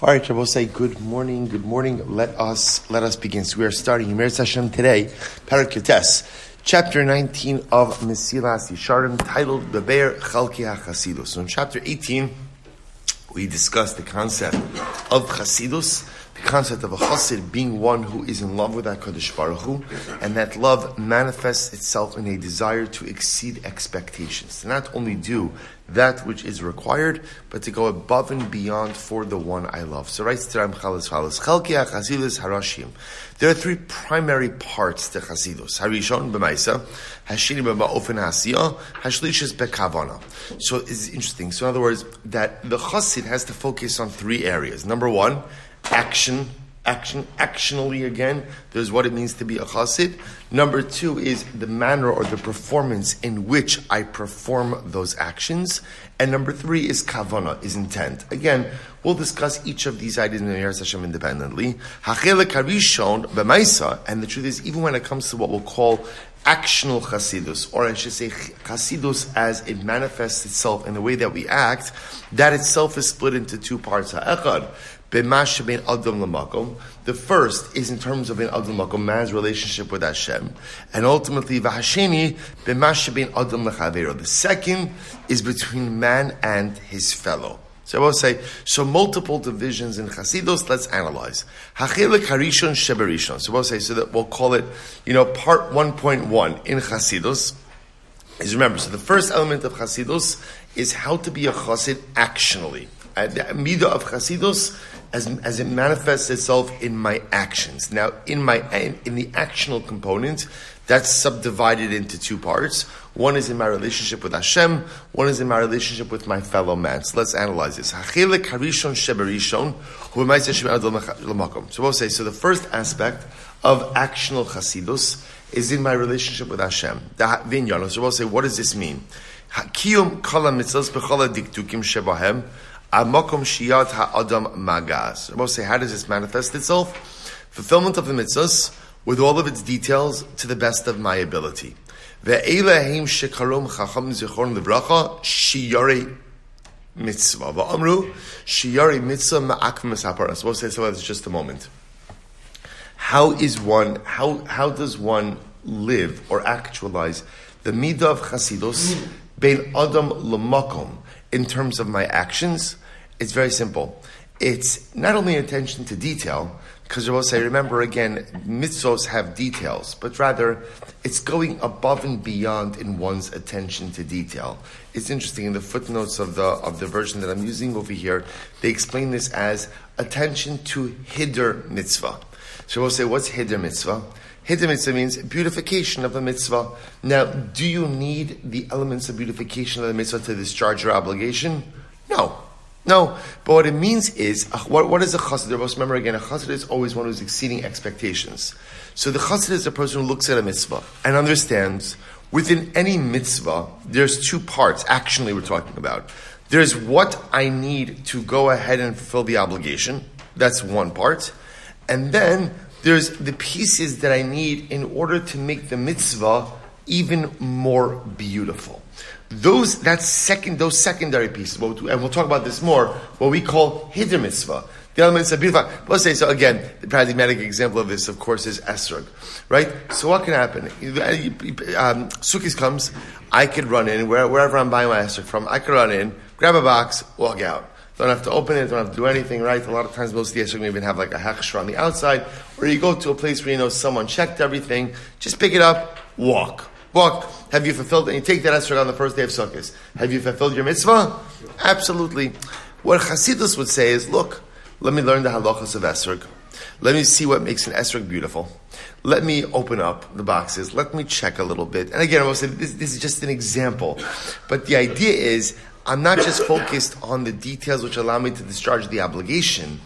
All right, Shabbos say good morning, good morning. Let us let us begin. So we are starting Yemir Hashem today, Parak chapter 19 of Mesilas Yesharim, titled Beber Chalki HaChasidus. So in chapter 18, we discussed the concept of Chasidus, the concept of a chassid being one who is in love with HaKadosh Baruch Hu, and that love manifests itself in a desire to exceed expectations, to not only do that which is required, but to go above and beyond for the one I love. So writes Tiram Chalas Chalas. Chalkia Chasidus Harashim. There are three primary parts to Chasidus. Harishon b'maisa, Hashini b'ma'ofen hasiya, Hashlishis bekavana. So it's interesting. So in other words, that the Chassid has to focus on three areas. Number one, action action, actionally again, there's what it means to be a chassid. Number two is the manner or the performance in which I perform those actions. And number three is kavana, is intent. Again, we'll discuss each of these ideas in the Hashem independently. b'maisa, and the truth is, even when it comes to what we'll call actional chasidus, or I should say chasidus as it manifests itself in the way that we act, that itself is split into two parts. The first is in terms of an adam makom, man's relationship with Hashem, and ultimately v'hasheni adam The second is between man and his fellow. So I will say, so multiple divisions in Chasidus, let's analyze. Hachelik Harishon Sheberishon. So we'll say, so that we'll call it, you know, part 1.1 in Chasidus. Is remember, so the first element of Chasidus is how to be a Chasid actionally. The midah of Chasidus as, as it manifests itself in my actions. Now, in my in the actional component, that's subdivided into two parts. One is in my relationship with Hashem. One is in my relationship with my fellow man. So let's analyze this. So we'll say so. The first aspect of actional chasidus is in my relationship with Hashem. So we'll say, what does this mean? Kiyum kala b'chala diktukim shebahem. Amakom Shiyat Ha'adam Magaz. Rabbi say, how does this manifest itself? Fulfillment of the mitzvahs with all of its details to the best of my ability. Ve'elahim shekarom chacham zichron levracha shiyari mitzvah. Va'amru shiyari mitzvah ma'akvim esaparas. We'll say so just a moment. How is one, how, how does one live or actualize the midah of chasidus hmm. bein adam lemakom in terms of my actions, it's very simple. It's not only attention to detail, because I will say, remember again, mitzvos have details, but rather it's going above and beyond in one's attention to detail. It's interesting in the footnotes of the of the version that I'm using over here, they explain this as attention to hider mitzvah. So we'll say, what's hider mitzvah? Hider mitzvah means beautification of a mitzvah. Now, do you need the elements of beautification of the mitzvah to discharge your obligation? No. No, but what it means is, uh, what, what is a chassid? Remember again, a chassid is always one who's exceeding expectations. So the chassid is a person who looks at a mitzvah and understands within any mitzvah, there's two parts, actionally we're talking about. There's what I need to go ahead and fulfill the obligation. That's one part. And then there's the pieces that I need in order to make the mitzvah even more beautiful. Those that's second those secondary pieces, and we'll talk about this more. What we call hiddur mitzvah. The elements of beautiful. Let's say so. Again, the paradigmatic example of this, of course, is esrog, right? So what can happen? Um, Sukkot comes, I could run in wherever I'm buying my esrog from. I could run in, grab a box, walk out. Don't have to open it, don't have to do anything, right? A lot of times most of the esrog even have like a hechsher on the outside, or you go to a place where you know someone checked everything, just pick it up, walk. Walk. Have you fulfilled, and you take that esrog on the first day of Sukkot. Have you fulfilled your mitzvah? Absolutely. What Chasidus would say is, look, let me learn the halachas of esrog. Let me see what makes an esrog beautiful. Let me open up the boxes. Let me check a little bit. And again, I will say this, this is just an example. But the idea is, I'm not just focused on the details which allow me to discharge the obligation.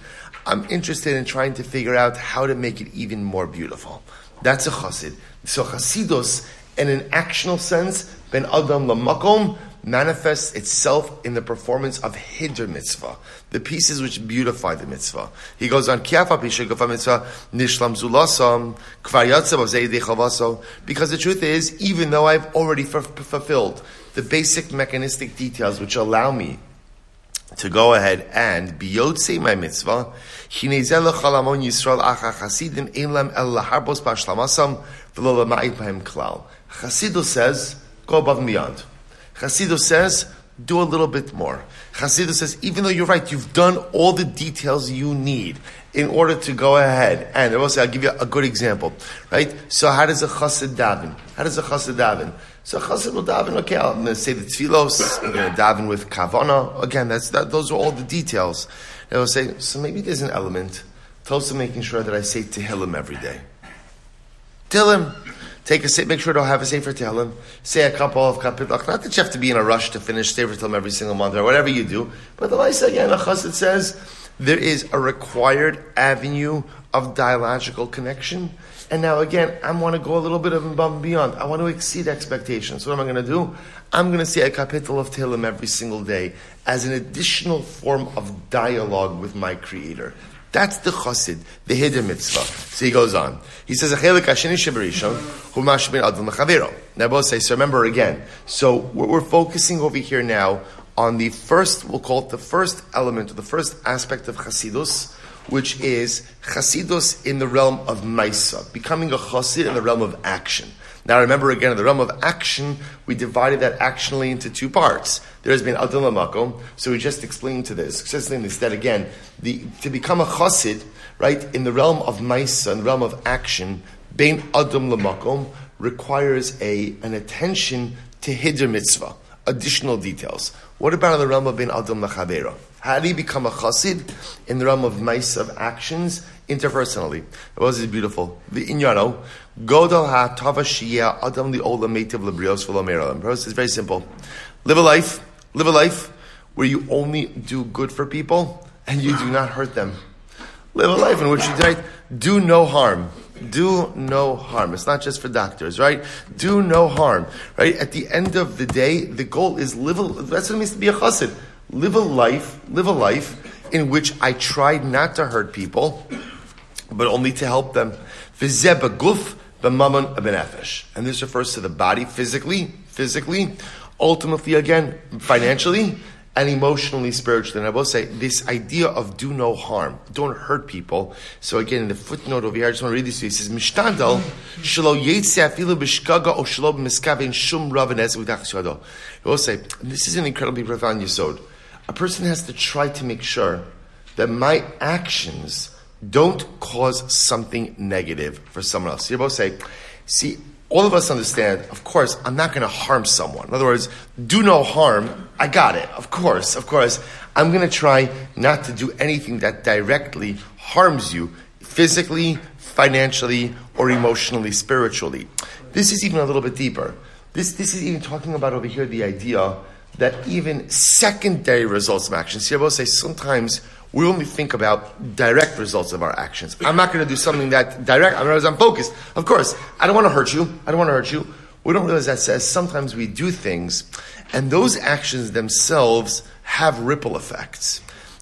I'm interested in trying to figure out how to make it even more beautiful. That's a chassid. So chasidus, in an actional sense, ben adam lamakom, manifests itself in the performance of hidr mitzvah, the pieces which beautify the mitzvah. He goes on, mitzvah, nishlam zulasam, kvar because the truth is, even though I've already f- fulfilled the basic mechanistic details which allow me to go ahead and biyotze my mitzvah. Chinezel chalamon Yisrael acha chasidim ein el laharbos b'ashlamasam v'lo b'hem klal. Chasidus says, go above and beyond. Chasidus says, do a little bit more. Chasidus says, even though you're right, you've done all the details you need in order to go ahead. And will say, I'll give you a good example, right? So how does a chassid daven? How does a chassid daven? So chassid will daven, okay, I'm going to say the tefillos, I'm going to daven with kavana. Again, that's, that, those are all the details. And I will say, so maybe there's an element to also making sure that I say Tehillim every day. Tehillim. Take a make sure to have a Sefer Tehillim, say a couple of kapitlach. Not that you have to be in a rush to finish Sefer Tehillim every single month or whatever you do, but the Laisa again, a chassid says, there is a required avenue of dialogical connection. And now again, I want to go a little bit above and beyond. I want to exceed expectations. What am I going to do? I'm going to say a kapitel of Tehillim every single day as an additional form of dialogue with my Creator. That's the chassid, the hiddur mitzvah. So he goes on. He says, "Achelik hasheni sheberishon hu mashmin adam lechavero." Now, say, so remember again. So we're focusing over here now on the first, we'll call it the first element, or the first aspect of Chasidus, which is Chasidus in the realm of Maisa, becoming a Chasid in the realm of action. Now remember again, in the realm of action, we divided that actionally into two parts. There has been Adon Makom, so we just explained to this, just instead again, the, to become a Chasid, right, in the realm of Maisa, in the realm of action, Bein Adam Lamakom, requires a, an attention to Hidr Mitzvah additional details. What about in the realm of bin adam lachavera? How do you become a chassid in the realm of maisa of actions interpersonally? It was beautiful. The inyano godal ha tava shiyah adam ola meitiv lebrios v'lo It's very simple. Live a life, live a life where you only do good for people and you do not hurt them. Live a life in which you do no harm. Do no harm. It's not just for doctors, right? Do no harm, right? At the end of the day, the goal is live. A, that's what it means to be a chassid. Live a life. Live a life in which I try not to hurt people, but only to help them. And this refers to the body physically, physically, ultimately again financially, and emotionally, spiritually. And I will say this idea of do no harm, don't hurt people. So again, in the footnote over here, I just want to read this to you. It says, "Mishtadal shelo yetze afilu b'shkaga o shelo b'miskaven shum rav v'dach I will say this is an incredibly profound yisod. A person has to try to make sure that my actions don't cause something negative for someone else. You both say, see, all of us understand, of course, I'm not going to harm someone. In other words, do no harm. I got it. Of course, of course. I'm going to try not to do anything that directly harms you physically, financially, or emotionally, spiritually. This is even a little bit deeper. This, this is even talking about over here the idea that even secondary results of actions. See, I will say sometimes we only think about direct results of our actions. I'm not going to do something that direct, I'm, I'm focused. Of course, I don't want to hurt you. I don't want to hurt you. We don't realize that says sometimes we do things and those actions themselves have ripple effects.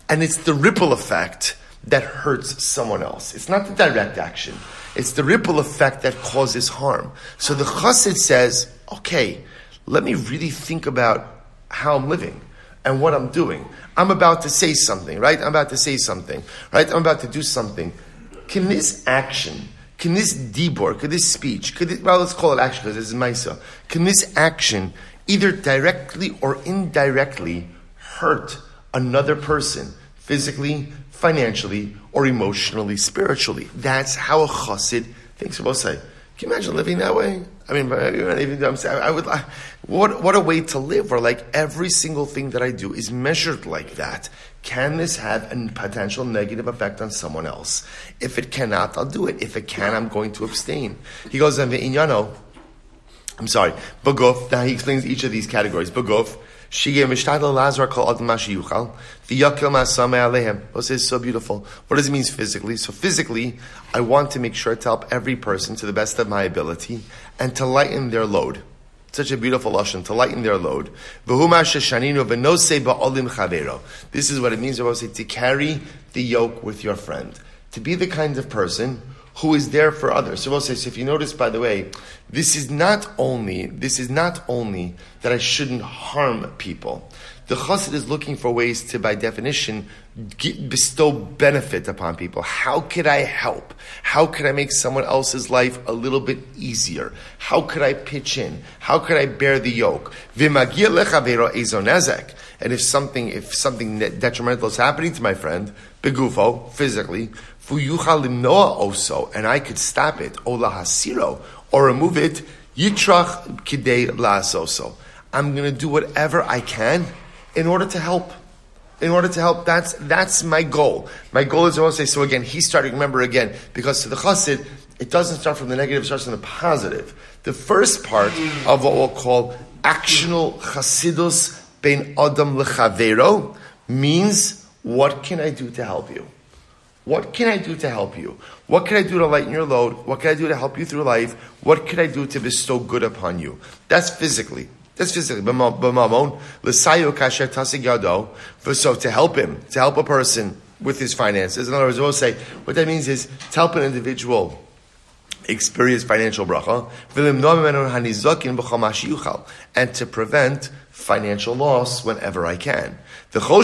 And it's the ripple effect that hurts someone else. It's not the direct action. It's the ripple effect that causes harm. So the chassid says, okay, let me really think about how I'm living and what I'm doing. I'm about to say something, right? I'm about to say something, right? I'm about to do something. Can this action, can this debor, can this speech, could it, well, let's call it action because this is Maisa. Can this action either directly or indirectly hurt another person physically, financially, or emotionally, spiritually? That's how a chassid thinks about say. Can you imagine living that way? I mean, I would. What what a way to live! Where like every single thing that I do is measured like that. Can this have a potential negative effect on someone else? If it cannot, I'll do it. If it can, I'm going to abstain. He goes, "Inyano." I'm sorry, baguf. Now he explains each of these categories. Baguf. Shige mishtadel lazar kol adam yuchal v'yakel masame alehem. This is so beautiful. What does it mean physically? So physically, I want to make sure to help every person to the best of my ability and to lighten their load. Such a beautiful lashon to lighten their load. This is what it means. To carry the yoke with your friend, to be the kind of person who is there for others. So we'll say, so if you notice, by the way, this is not only, this is not only that I shouldn't harm people. The chassid is looking for ways to, by definition, bestow benefit upon people. How could I help? How could I make someone else's life a little bit easier? How could I pitch in? How could I bear the yoke? And if something, if something detrimental is happening to my friend, begufo, physically, also, and I could stop it, ola hasiro, or remove it. I'm going to do whatever I can in order to help in order to help. That's that's my goal. My goal is I want to say. So again, He started. Remember again, because to the chassid, it doesn't start from the negative; it starts from the positive. The first part of what we'll call actional chasidus ben adam lechavero means what can I do to help you? What can I do to help you? What can I do to lighten your load? What can I do to help you through life? What can I do to bestow good upon you? That's physically. That's physically. Yado. So to help him, to help a person with his finances. In other words, we'll say, what that means is to help an individual experience financial bracha, and to prevent financial loss whenever I can. The chol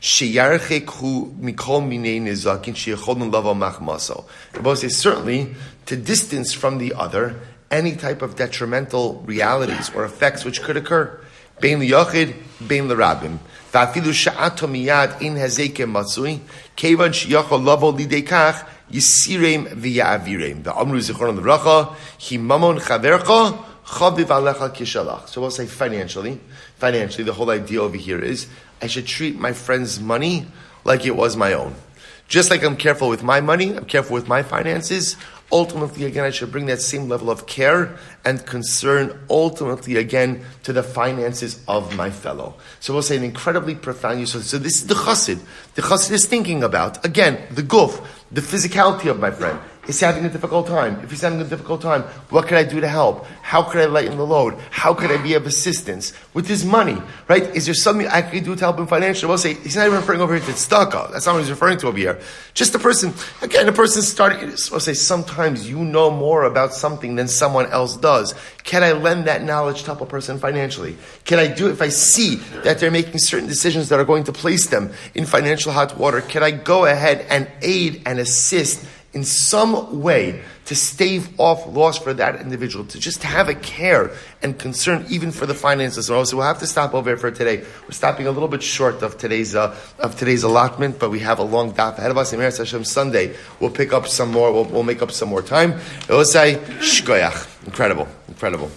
sheyarchek hu mikol minei nizakin sheyechodun lavo machmaso. The both say certainly to distance from the other any type of detrimental realities or effects which could occur. Bein liyachid, bein l'rabim. Va'afilu sha'ato miyad in hazeke matzui, kevan shiyachol lavo lidei kach, yisirem v'ya'avirem. Va'amru zichron l'racha, hi mamon chavercha, chaviv alecha kishalach. So we'll say financially, financially, the whole idea over here is, I should treat my friend's money like it was my own. Just like I'm careful with my money, I'm careful with my finances, ultimately again I should bring that same level of care and concern ultimately again to the finances of my fellow. So we'll say an incredibly profound use. So this is the chassid. The chassid is thinking about, again, the guf, the physicality of my friend. Is having a difficult time? If he's having a difficult time, what can I do to help? How could I lighten the load? How could I be of assistance with his money? Right? Is there something I could do to help him financially? We'll say he's not even referring over here to tzedakah. That's not what he's referring to over here. Just a person. Again, a person starting. We'll say sometimes you know more about something than someone else does. Can I lend that knowledge to help a person financially? Can I do if I see that they're making certain decisions that are going to place them in financial hot water? Can I go ahead and aid and assist? In some way to stave off loss for that individual, to just have a care and concern even for the finances. So we'll have to stop over here for today. We're stopping a little bit short of today's uh, of today's allotment, but we have a long daf ahead of us. Emir Hashem Sunday, we'll pick up some more. We'll, we'll make up some more time. It will say shkoyach. Incredible, incredible.